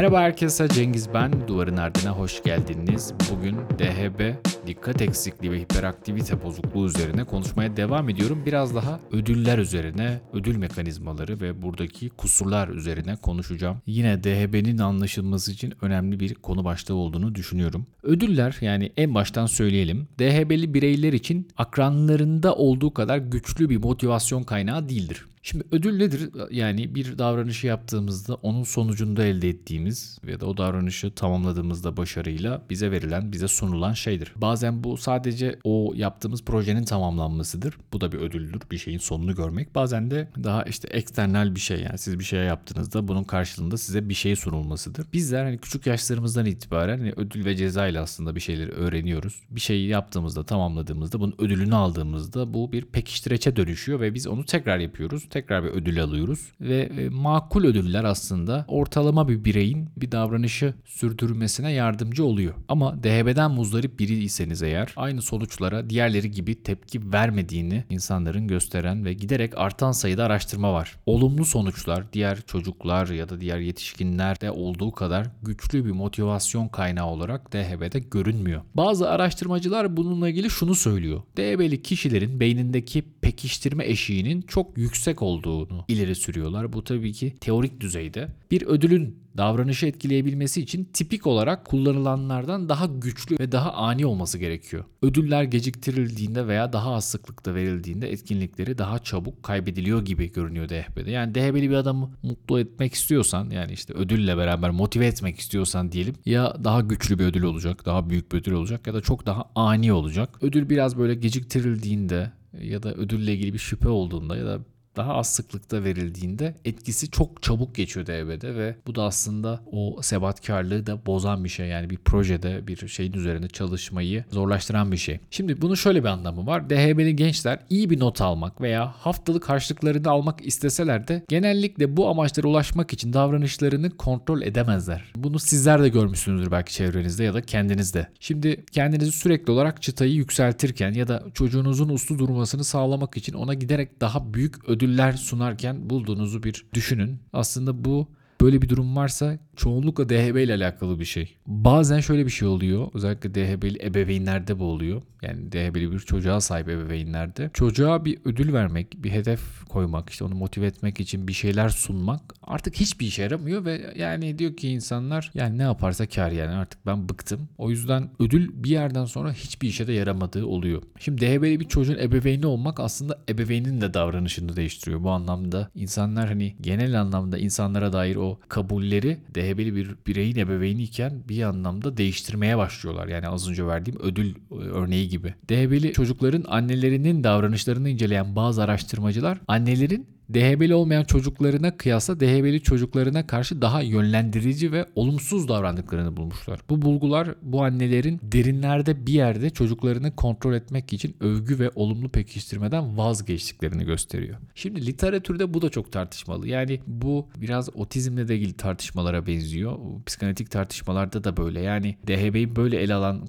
Merhaba herkese Cengiz ben. Duvarın ardına hoş geldiniz. Bugün DHB, dikkat eksikliği ve hiperaktivite bozukluğu üzerine konuşmaya devam ediyorum. Biraz daha ödüller üzerine, ödül mekanizmaları ve buradaki kusurlar üzerine konuşacağım. Yine DHB'nin anlaşılması için önemli bir konu başlığı olduğunu düşünüyorum. Ödüller yani en baştan söyleyelim. DHB'li bireyler için akranlarında olduğu kadar güçlü bir motivasyon kaynağı değildir. Şimdi ödül nedir? Yani bir davranışı yaptığımızda onun sonucunda elde ettiğimiz ya da o davranışı tamamladığımızda başarıyla bize verilen, bize sunulan şeydir. Bazen bu sadece o yaptığımız projenin tamamlanmasıdır. Bu da bir ödüldür. Bir şeyin sonunu görmek. Bazen de daha işte eksternal bir şey yani siz bir şey yaptığınızda bunun karşılığında size bir şey sunulmasıdır. Bizler hani küçük yaşlarımızdan itibaren hani ödül ve ceza ile aslında bir şeyleri öğreniyoruz. Bir şeyi yaptığımızda, tamamladığımızda bunun ödülünü aldığımızda bu bir pekiştireçe dönüşüyor ve biz onu tekrar yapıyoruz tekrar bir ödül alıyoruz ve e, makul ödüller aslında ortalama bir bireyin bir davranışı sürdürmesine yardımcı oluyor. Ama DHB'den muzdarip biriyseniz eğer aynı sonuçlara diğerleri gibi tepki vermediğini insanların gösteren ve giderek artan sayıda araştırma var. Olumlu sonuçlar diğer çocuklar ya da diğer yetişkinlerde olduğu kadar güçlü bir motivasyon kaynağı olarak DHB'de görünmüyor. Bazı araştırmacılar bununla ilgili şunu söylüyor. DHB'li kişilerin beynindeki pekiştirme eşiğinin çok yüksek olduğunu ileri sürüyorlar. Bu tabii ki teorik düzeyde. Bir ödülün davranışı etkileyebilmesi için tipik olarak kullanılanlardan daha güçlü ve daha ani olması gerekiyor. Ödüller geciktirildiğinde veya daha az sıklıkta verildiğinde etkinlikleri daha çabuk kaybediliyor gibi görünüyor DHB'de. Yani DHB'li bir adamı mutlu etmek istiyorsan yani işte ödülle beraber motive etmek istiyorsan diyelim ya daha güçlü bir ödül olacak, daha büyük bir ödül olacak ya da çok daha ani olacak. Ödül biraz böyle geciktirildiğinde ya da ödülle ilgili bir şüphe olduğunda ya da daha az sıklıkta verildiğinde etkisi çok çabuk geçiyor DB'de ve bu da aslında o sebatkarlığı da bozan bir şey. Yani bir projede bir şeyin üzerinde çalışmayı zorlaştıran bir şey. Şimdi bunun şöyle bir anlamı var. DHB'li gençler iyi bir not almak veya haftalık harçlıklarını almak isteseler de genellikle bu amaçlara ulaşmak için davranışlarını kontrol edemezler. Bunu sizler de görmüşsünüzdür belki çevrenizde ya da kendinizde. Şimdi kendinizi sürekli olarak çıtayı yükseltirken ya da çocuğunuzun uslu durmasını sağlamak için ona giderek daha büyük ödül ödüller sunarken bulduğunuzu bir düşünün. Aslında bu böyle bir durum varsa çoğunlukla DHB ile alakalı bir şey. Bazen şöyle bir şey oluyor. Özellikle DHB'li ebeveynlerde bu oluyor. Yani DHB'li bir çocuğa sahip ebeveynlerde. Çocuğa bir ödül vermek, bir hedef koymak, işte onu motive etmek için bir şeyler sunmak artık hiçbir işe yaramıyor ve yani diyor ki insanlar yani ne yaparsa kar yani artık ben bıktım. O yüzden ödül bir yerden sonra hiçbir işe de yaramadığı oluyor. Şimdi DHB'li bir çocuğun ebeveyni olmak aslında ebeveynin de davranışını değiştiriyor. Bu anlamda insanlar hani genel anlamda insanlara dair o kabulleri DHB'li bir bireyin ebeveyni iken bir anlamda değiştirmeye başlıyorlar. Yani az önce verdiğim ödül e, örneği gibi. DHB'li çocukların annelerinin davranışlarını inceleyen bazı araştırmacılar annelerin DHB'li olmayan çocuklarına kıyasla DHB'li çocuklarına karşı daha yönlendirici ve olumsuz davrandıklarını bulmuşlar. Bu bulgular bu annelerin derinlerde bir yerde çocuklarını kontrol etmek için övgü ve olumlu pekiştirmeden vazgeçtiklerini gösteriyor. Şimdi literatürde bu da çok tartışmalı. Yani bu biraz otizmle de ilgili tartışmalara benziyor. Psikanalitik tartışmalarda da böyle. Yani DHB'yi böyle ele alan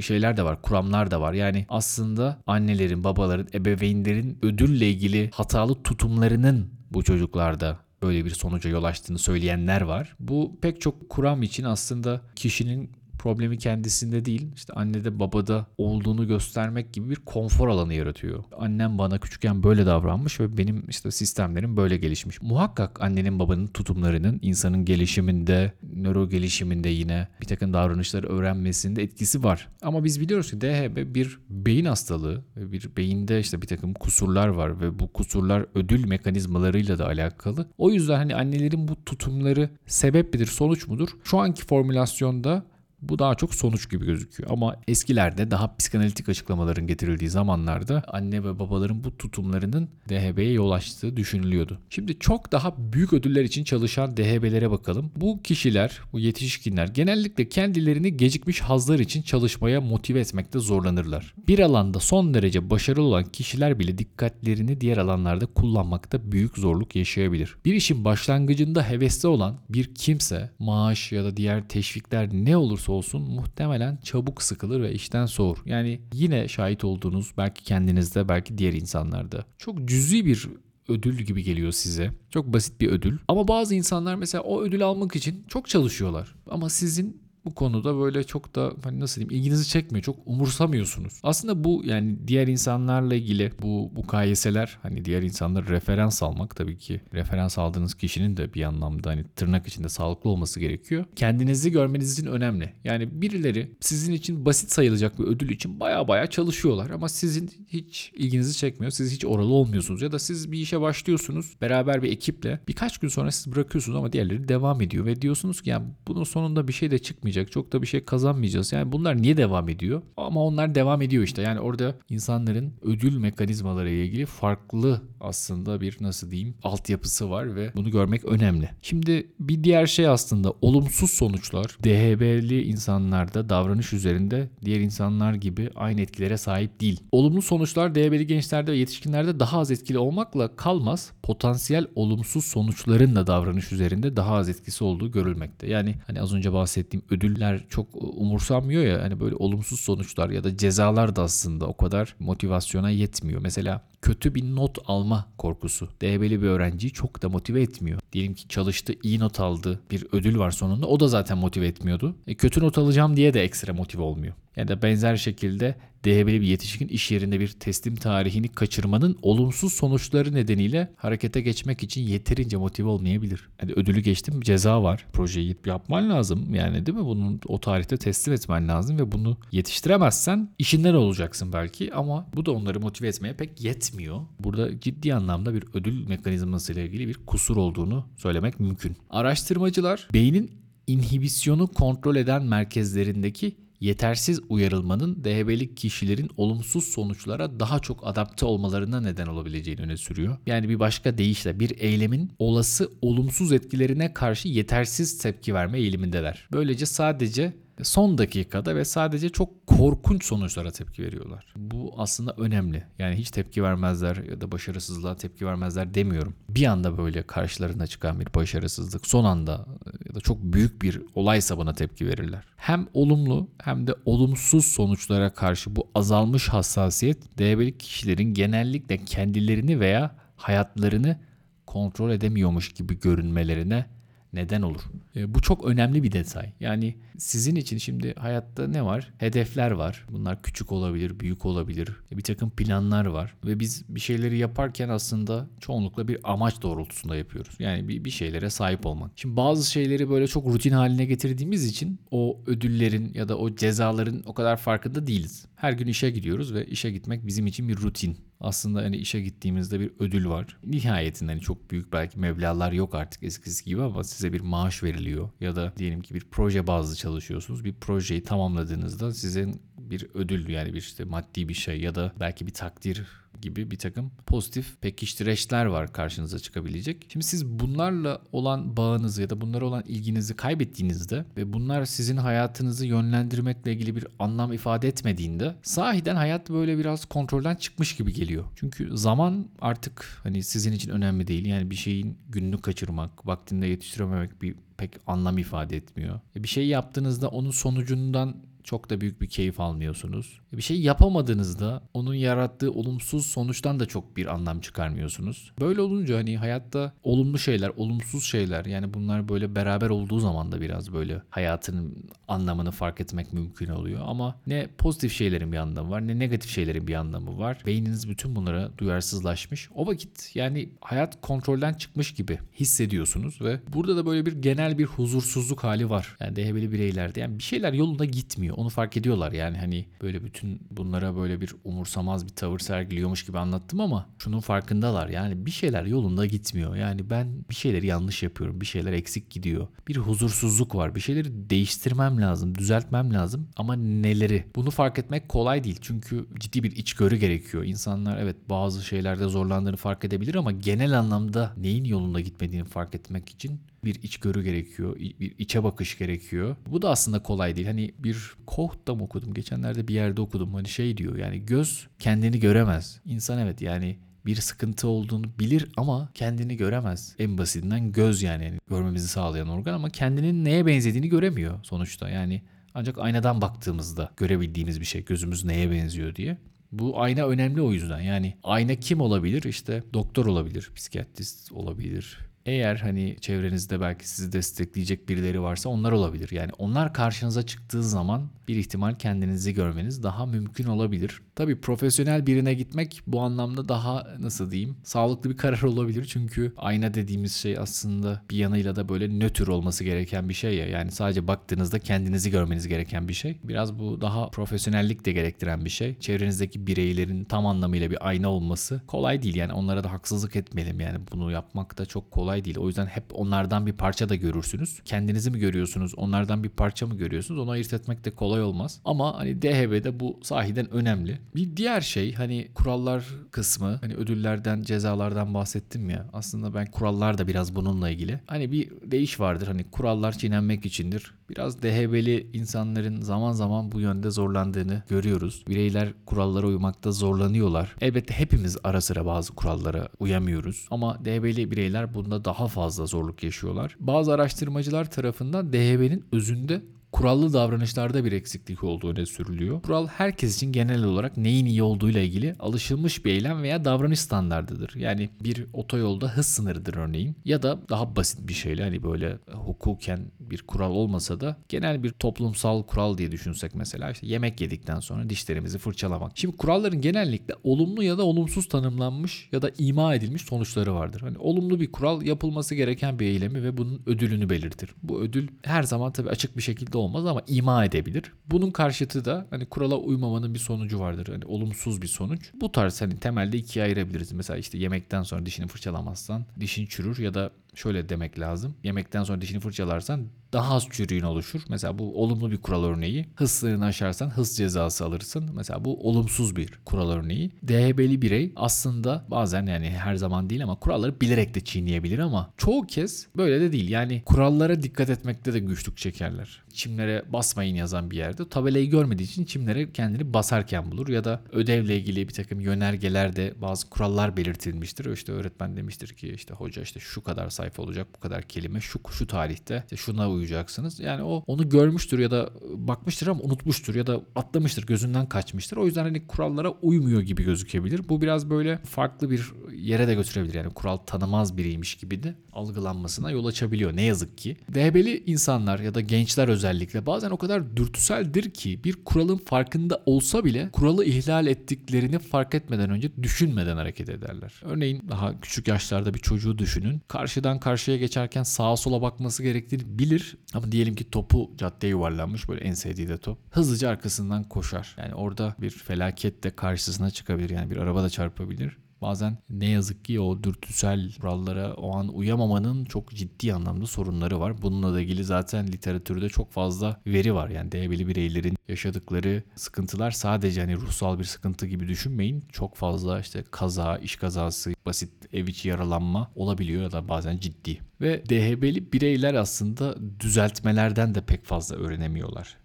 şeyler de var, kuramlar da var. Yani aslında annelerin, babaların, ebeveynlerin ödülle ilgili hatalı tutumları tutumlarının bu çocuklarda böyle bir sonuca yol açtığını söyleyenler var. Bu pek çok kuram için aslında kişinin problemi kendisinde değil işte annede babada olduğunu göstermek gibi bir konfor alanı yaratıyor. Annem bana küçükken böyle davranmış ve benim işte sistemlerim böyle gelişmiş. Muhakkak annenin babanın tutumlarının insanın gelişiminde, nöro gelişiminde yine bir takım davranışları öğrenmesinde etkisi var. Ama biz biliyoruz ki DHB bir beyin hastalığı ve bir beyinde işte bir takım kusurlar var ve bu kusurlar ödül mekanizmalarıyla da alakalı. O yüzden hani annelerin bu tutumları sebep midir, sonuç mudur? Şu anki formülasyonda bu daha çok sonuç gibi gözüküyor ama eskilerde daha psikanalitik açıklamaların getirildiği zamanlarda anne ve babaların bu tutumlarının DHB'ye yol açtığı düşünülüyordu. Şimdi çok daha büyük ödüller için çalışan DHB'lere bakalım. Bu kişiler, bu yetişkinler genellikle kendilerini gecikmiş hazlar için çalışmaya motive etmekte zorlanırlar. Bir alanda son derece başarılı olan kişiler bile dikkatlerini diğer alanlarda kullanmakta büyük zorluk yaşayabilir. Bir işin başlangıcında hevesli olan bir kimse maaş ya da diğer teşvikler ne olursa olursa olsun muhtemelen çabuk sıkılır ve işten soğur. Yani yine şahit olduğunuz belki kendinizde belki diğer insanlarda çok cüzi bir ödül gibi geliyor size. Çok basit bir ödül. Ama bazı insanlar mesela o ödül almak için çok çalışıyorlar. Ama sizin bu konuda böyle çok da hani nasıl diyeyim ilginizi çekmiyor. Çok umursamıyorsunuz. Aslında bu yani diğer insanlarla ilgili bu bu kayeseler hani diğer insanları referans almak tabii ki referans aldığınız kişinin de bir anlamda hani tırnak içinde sağlıklı olması gerekiyor. Kendinizi görmeniz için önemli. Yani birileri sizin için basit sayılacak bir ödül için baya baya çalışıyorlar ama sizin hiç ilginizi çekmiyor. Siz hiç oralı olmuyorsunuz ya da siz bir işe başlıyorsunuz beraber bir ekiple birkaç gün sonra siz bırakıyorsunuz ama diğerleri devam ediyor ve diyorsunuz ki yani bunun sonunda bir şey de çıkmayacak. Çok da bir şey kazanmayacağız. Yani bunlar niye devam ediyor? Ama onlar devam ediyor işte. Yani orada insanların ödül mekanizmaları ile ilgili farklı aslında bir nasıl diyeyim altyapısı var ve bunu görmek önemli. Şimdi bir diğer şey aslında olumsuz sonuçlar DHB'li insanlarda davranış üzerinde diğer insanlar gibi aynı etkilere sahip değil. Olumlu sonuçlar DHB'li gençlerde ve yetişkinlerde daha az etkili olmakla kalmaz. Potansiyel olumsuz sonuçların da davranış üzerinde daha az etkisi olduğu görülmekte. Yani hani az önce bahsettiğim ödüller çok umursanmıyor ya hani böyle olumsuz sonuçlar ya da cezalar da aslında o kadar motivasyona yetmiyor. Mesela kötü bir not alma korkusu DB'li bir öğrenciyi çok da motive etmiyor. Diyelim ki çalıştı, iyi not aldı, bir ödül var sonunda. O da zaten motive etmiyordu. E, kötü not alacağım diye de ekstra motive olmuyor. Ya da benzer şekilde DHB'li bir yetişkin iş yerinde bir teslim tarihini kaçırmanın olumsuz sonuçları nedeniyle harekete geçmek için yeterince motive olmayabilir. Yani ödülü geçtim ceza var. Projeyi yapman lazım. Yani değil mi? Bunun o tarihte teslim etmen lazım ve bunu yetiştiremezsen işinden olacaksın belki ama bu da onları motive etmeye pek yetmiyor. Burada ciddi anlamda bir ödül mekanizması ile ilgili bir kusur olduğunu söylemek mümkün. Araştırmacılar beynin inhibisyonu kontrol eden merkezlerindeki yetersiz uyarılmanın DHB'li kişilerin olumsuz sonuçlara daha çok adapte olmalarına neden olabileceğini öne sürüyor. Yani bir başka deyişle bir eylemin olası olumsuz etkilerine karşı yetersiz tepki verme eğilimindeler. Böylece sadece son dakikada ve sadece çok korkunç sonuçlara tepki veriyorlar. Bu aslında önemli. Yani hiç tepki vermezler ya da başarısızlığa tepki vermezler demiyorum. Bir anda böyle karşılarına çıkan bir başarısızlık son anda ya da çok büyük bir olaysa buna tepki verirler. Hem olumlu hem de olumsuz sonuçlara karşı bu azalmış hassasiyet DB'li kişilerin genellikle kendilerini veya hayatlarını kontrol edemiyormuş gibi görünmelerine neden olur. E, bu çok önemli bir detay. Yani sizin için şimdi hayatta ne var? Hedefler var. Bunlar küçük olabilir, büyük olabilir. E, bir takım planlar var. Ve biz bir şeyleri yaparken aslında çoğunlukla bir amaç doğrultusunda yapıyoruz. Yani bir, bir şeylere sahip olmak. Şimdi bazı şeyleri böyle çok rutin haline getirdiğimiz için o ödüllerin ya da o cezaların o kadar farkında değiliz. Her gün işe gidiyoruz ve işe gitmek bizim için bir rutin. Aslında hani işe gittiğimizde bir ödül var. Nihayetinde hani çok büyük belki meblalar yok artık eskisi gibi ama size bir maaş veriliyor. Ya da diyelim ki bir proje bazlı çalışıyorsunuz. Bir projeyi tamamladığınızda sizin bir ödül yani bir işte maddi bir şey ya da belki bir takdir gibi bir takım pozitif pekiştireçler var karşınıza çıkabilecek. Şimdi siz bunlarla olan bağınızı ya da bunlara olan ilginizi kaybettiğinizde ve bunlar sizin hayatınızı yönlendirmekle ilgili bir anlam ifade etmediğinde sahiden hayat böyle biraz kontrolden çıkmış gibi geliyor. Çünkü zaman artık hani sizin için önemli değil. Yani bir şeyin gününü kaçırmak, vaktinde yetiştirememek bir pek anlam ifade etmiyor. E, bir şey yaptığınızda onun sonucundan çok da büyük bir keyif almıyorsunuz. Bir şey yapamadığınızda onun yarattığı olumsuz sonuçtan da çok bir anlam çıkarmıyorsunuz. Böyle olunca hani hayatta olumlu şeyler, olumsuz şeyler yani bunlar böyle beraber olduğu zaman da biraz böyle hayatın anlamını fark etmek mümkün oluyor. Ama ne pozitif şeylerin bir anlamı var ne negatif şeylerin bir anlamı var. Beyniniz bütün bunlara duyarsızlaşmış. O vakit yani hayat kontrolden çıkmış gibi hissediyorsunuz ve burada da böyle bir genel bir huzursuzluk hali var. Yani DHB'li bireylerde yani bir şeyler yolunda gitmiyor. Onu fark ediyorlar yani hani böyle bütün bunlara böyle bir umursamaz bir tavır sergiliyormuş gibi anlattım ama şunun farkındalar. Yani bir şeyler yolunda gitmiyor. Yani ben bir şeyleri yanlış yapıyorum. Bir şeyler eksik gidiyor. Bir huzursuzluk var. Bir şeyleri değiştirmem lazım, düzeltmem lazım ama neleri? Bunu fark etmek kolay değil. Çünkü ciddi bir içgörü gerekiyor. İnsanlar evet bazı şeylerde zorlandığını fark edebilir ama genel anlamda neyin yolunda gitmediğini fark etmek için bir içgörü gerekiyor, bir içe bakış gerekiyor. Bu da aslında kolay değil. Hani bir quote'da mı okudum? Geçenlerde bir yerde okudum. Hani şey diyor yani göz kendini göremez. İnsan evet yani bir sıkıntı olduğunu bilir ama kendini göremez. En basitinden göz yani, yani görmemizi sağlayan organ ama kendinin neye benzediğini göremiyor sonuçta. Yani ancak aynadan baktığımızda görebildiğimiz bir şey gözümüz neye benziyor diye. Bu ayna önemli o yüzden. Yani ayna kim olabilir? İşte doktor olabilir, psikiyatrist olabilir, eğer hani çevrenizde belki sizi destekleyecek birileri varsa onlar olabilir. Yani onlar karşınıza çıktığı zaman bir ihtimal kendinizi görmeniz daha mümkün olabilir. Tabii profesyonel birine gitmek bu anlamda daha nasıl diyeyim sağlıklı bir karar olabilir. Çünkü ayna dediğimiz şey aslında bir yanıyla da böyle nötr olması gereken bir şey ya. Yani sadece baktığınızda kendinizi görmeniz gereken bir şey. Biraz bu daha profesyonellik de gerektiren bir şey. Çevrenizdeki bireylerin tam anlamıyla bir ayna olması kolay değil. Yani onlara da haksızlık etmeyelim. Yani bunu yapmak da çok kolay değil. O yüzden hep onlardan bir parça da görürsünüz. Kendinizi mi görüyorsunuz? Onlardan bir parça mı görüyorsunuz? Onu ayırt etmek de kolay olmaz. Ama hani DHB'de bu sahiden önemli. Bir diğer şey hani kurallar kısmı hani ödüllerden cezalardan bahsettim ya aslında ben kurallar da biraz bununla ilgili. Hani bir değiş vardır hani kurallar çiğnenmek içindir. Biraz DHB'li insanların zaman zaman bu yönde zorlandığını görüyoruz. Bireyler kurallara uymakta zorlanıyorlar. Elbette hepimiz ara sıra bazı kurallara uyamıyoruz. Ama DHB'li bireyler bunda daha fazla zorluk yaşıyorlar. Bazı araştırmacılar tarafından DHB'nin özünde kurallı davranışlarda bir eksiklik olduğu öne sürülüyor. Kural herkes için genel olarak neyin iyi olduğuyla ilgili alışılmış bir eylem veya davranış standardıdır. Yani bir otoyolda hız sınırıdır örneğin ya da daha basit bir şeyle hani böyle hukuken bir kural olmasa da genel bir toplumsal kural diye düşünsek mesela işte yemek yedikten sonra dişlerimizi fırçalamak. Şimdi kuralların genellikle olumlu ya da olumsuz tanımlanmış ya da ima edilmiş sonuçları vardır. Hani olumlu bir kural yapılması gereken bir eylemi ve bunun ödülünü belirtir. Bu ödül her zaman tabii açık bir şekilde olmaz ama ima edebilir. Bunun karşıtı da hani kurala uymamanın bir sonucu vardır. Hani olumsuz bir sonuç. Bu tarz hani temelde ikiye ayırabiliriz. Mesela işte yemekten sonra dişini fırçalamazsan dişin çürür ya da şöyle demek lazım. Yemekten sonra dişini fırçalarsan daha az çürüğün oluşur. Mesela bu olumlu bir kural örneği. Hız sınırını aşarsan hız cezası alırsın. Mesela bu olumsuz bir kural örneği. DHB'li birey aslında bazen yani her zaman değil ama kuralları bilerek de çiğneyebilir ama çoğu kez böyle de değil. Yani kurallara dikkat etmekte de güçlük çekerler. Çimlere basmayın yazan bir yerde tabelayı görmediği için çimlere kendini basarken bulur ya da ödevle ilgili bir takım yönergelerde bazı kurallar belirtilmiştir. İşte öğretmen demiştir ki işte hoca işte şu kadar sayfa olacak bu kadar kelime şu şu tarihte işte şuna uyacaksınız. Yani o onu görmüştür ya da bakmıştır ama unutmuştur ya da atlamıştır gözünden kaçmıştır. O yüzden hani kurallara uymuyor gibi gözükebilir. Bu biraz böyle farklı bir yere de götürebilir. Yani kural tanımaz biriymiş gibi de algılanmasına yol açabiliyor ne yazık ki. DHB'li insanlar ya da gençler özellikle bazen o kadar dürtüseldir ki bir kuralın farkında olsa bile kuralı ihlal ettiklerini fark etmeden önce düşünmeden hareket ederler. Örneğin daha küçük yaşlarda bir çocuğu düşünün. Karşıdan karşıya geçerken sağa sola bakması gerektiğini bilir ama diyelim ki topu caddeye yuvarlanmış böyle en sevdiği de top. Hızlıca arkasından koşar. Yani orada bir felaket de karşısına çıkabilir. Yani bir araba da çarpabilir. Bazen ne yazık ki o dürtüsel kurallara o an uyamamanın çok ciddi anlamda sorunları var. Bununla da ilgili zaten literatürde çok fazla veri var. Yani DHB'li bireylerin yaşadıkları sıkıntılar sadece hani ruhsal bir sıkıntı gibi düşünmeyin. Çok fazla işte kaza, iş kazası, basit ev içi yaralanma olabiliyor ya da bazen ciddi. Ve DHB'li bireyler aslında düzeltmelerden de pek fazla öğrenemiyorlar.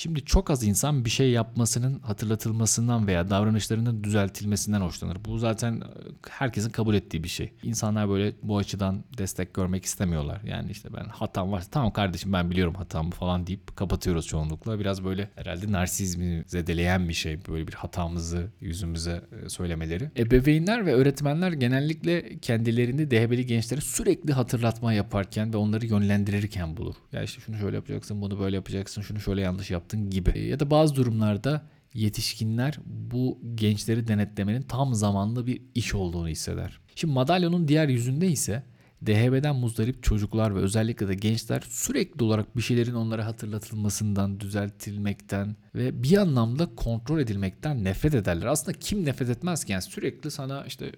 Şimdi çok az insan bir şey yapmasının hatırlatılmasından veya davranışlarının düzeltilmesinden hoşlanır. Bu zaten herkesin kabul ettiği bir şey. İnsanlar böyle bu açıdan destek görmek istemiyorlar. Yani işte ben hatam var. Tamam kardeşim ben biliyorum hatamı falan deyip kapatıyoruz çoğunlukla. Biraz böyle herhalde narsizmi zedeleyen bir şey. Böyle bir hatamızı yüzümüze e, söylemeleri. Ebeveynler ve öğretmenler genellikle kendilerini DHB'li gençlere sürekli hatırlatma yaparken ve onları yönlendirirken bulur. Ya işte şunu şöyle yapacaksın, bunu böyle yapacaksın, şunu şöyle yanlış yap yaptın gibi. Ya da bazı durumlarda yetişkinler bu gençleri denetlemenin tam zamanlı bir iş olduğunu hisseder. Şimdi madalyonun diğer yüzünde ise DHB'den muzdarip çocuklar ve özellikle de gençler sürekli olarak bir şeylerin onlara hatırlatılmasından, düzeltilmekten ve bir anlamda kontrol edilmekten nefret ederler. Aslında kim nefret etmez ki? Yani sürekli sana işte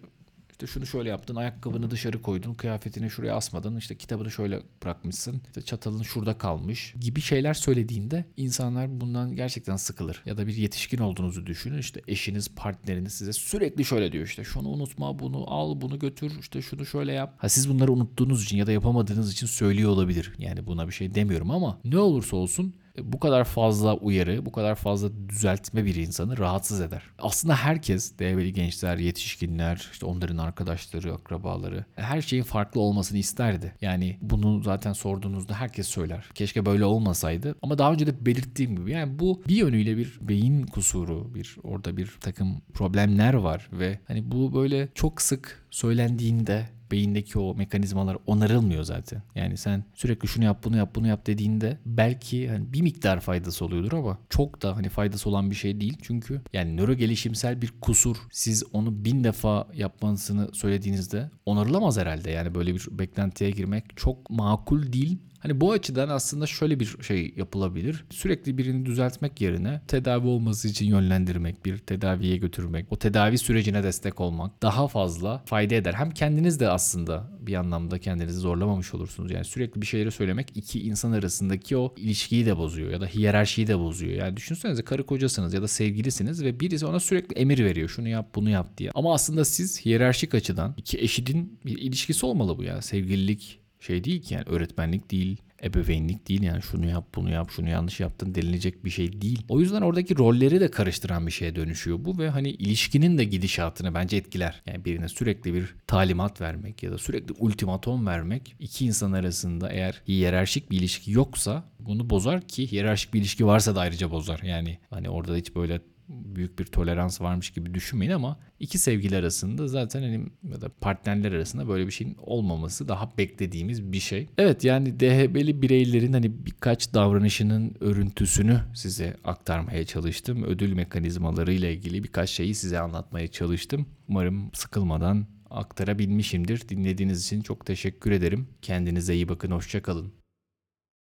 işte şunu şöyle yaptın, ayakkabını dışarı koydun, kıyafetini şuraya asmadın, işte kitabını şöyle bırakmışsın, işte çatalın şurada kalmış gibi şeyler söylediğinde insanlar bundan gerçekten sıkılır. Ya da bir yetişkin olduğunuzu düşünün, işte eşiniz, partneriniz size sürekli şöyle diyor işte şunu unutma, bunu al, bunu götür, işte şunu şöyle yap. Ha siz bunları unuttuğunuz için ya da yapamadığınız için söylüyor olabilir. Yani buna bir şey demiyorum ama ne olursa olsun Bu kadar fazla uyarı, bu kadar fazla düzeltme bir insanı rahatsız eder. Aslında herkes, DHB'li gençler, yetişkinler, işte onların arkadaşları, akrabaları her şeyin farklı olmasını isterdi. Yani bunu zaten sorduğunuzda herkes söyler. Keşke böyle olmasaydı. Ama daha önce de belirttiğim gibi yani bu bir yönüyle bir beyin kusuru, bir orada bir takım problemler var ve hani bu böyle çok sık söylendiğinde beyindeki o mekanizmalar onarılmıyor zaten. Yani sen sürekli şunu yap bunu yap bunu yap dediğinde belki hani bir miktar faydası oluyordur ama çok da hani faydası olan bir şey değil. Çünkü yani nöro gelişimsel bir kusur siz onu bin defa yapmanızını söylediğinizde onarılamaz herhalde. Yani böyle bir beklentiye girmek çok makul değil. Hani bu açıdan aslında şöyle bir şey yapılabilir. Sürekli birini düzeltmek yerine tedavi olması için yönlendirmek, bir tedaviye götürmek, o tedavi sürecine destek olmak daha fazla fayda eder. Hem kendiniz de aslında bir anlamda kendinizi zorlamamış olursunuz. Yani sürekli bir şeyleri söylemek iki insan arasındaki o ilişkiyi de bozuyor ya da hiyerarşiyi de bozuyor. Yani düşünsenize karı kocasınız ya da sevgilisiniz ve birisi ona sürekli emir veriyor. Şunu yap, bunu yap diye. Ama aslında siz hiyerarşik açıdan iki eşidin bir ilişkisi olmalı bu ya. Sevgililik şey değil ki yani öğretmenlik değil, ebeveynlik değil yani şunu yap bunu yap şunu yanlış yaptın denilecek bir şey değil. O yüzden oradaki rolleri de karıştıran bir şeye dönüşüyor bu ve hani ilişkinin de gidişatını bence etkiler. Yani birine sürekli bir talimat vermek ya da sürekli ultimatom vermek iki insan arasında eğer hiyerarşik bir ilişki yoksa bunu bozar ki hiyerarşik bir ilişki varsa da ayrıca bozar. Yani hani orada hiç böyle büyük bir tolerans varmış gibi düşünmeyin ama iki sevgili arasında zaten hani ya da partnerler arasında böyle bir şeyin olmaması daha beklediğimiz bir şey. Evet yani DHB'li bireylerin hani birkaç davranışının örüntüsünü size aktarmaya çalıştım. Ödül mekanizmaları ile ilgili birkaç şeyi size anlatmaya çalıştım. Umarım sıkılmadan aktarabilmişimdir. Dinlediğiniz için çok teşekkür ederim. Kendinize iyi bakın, hoşçakalın.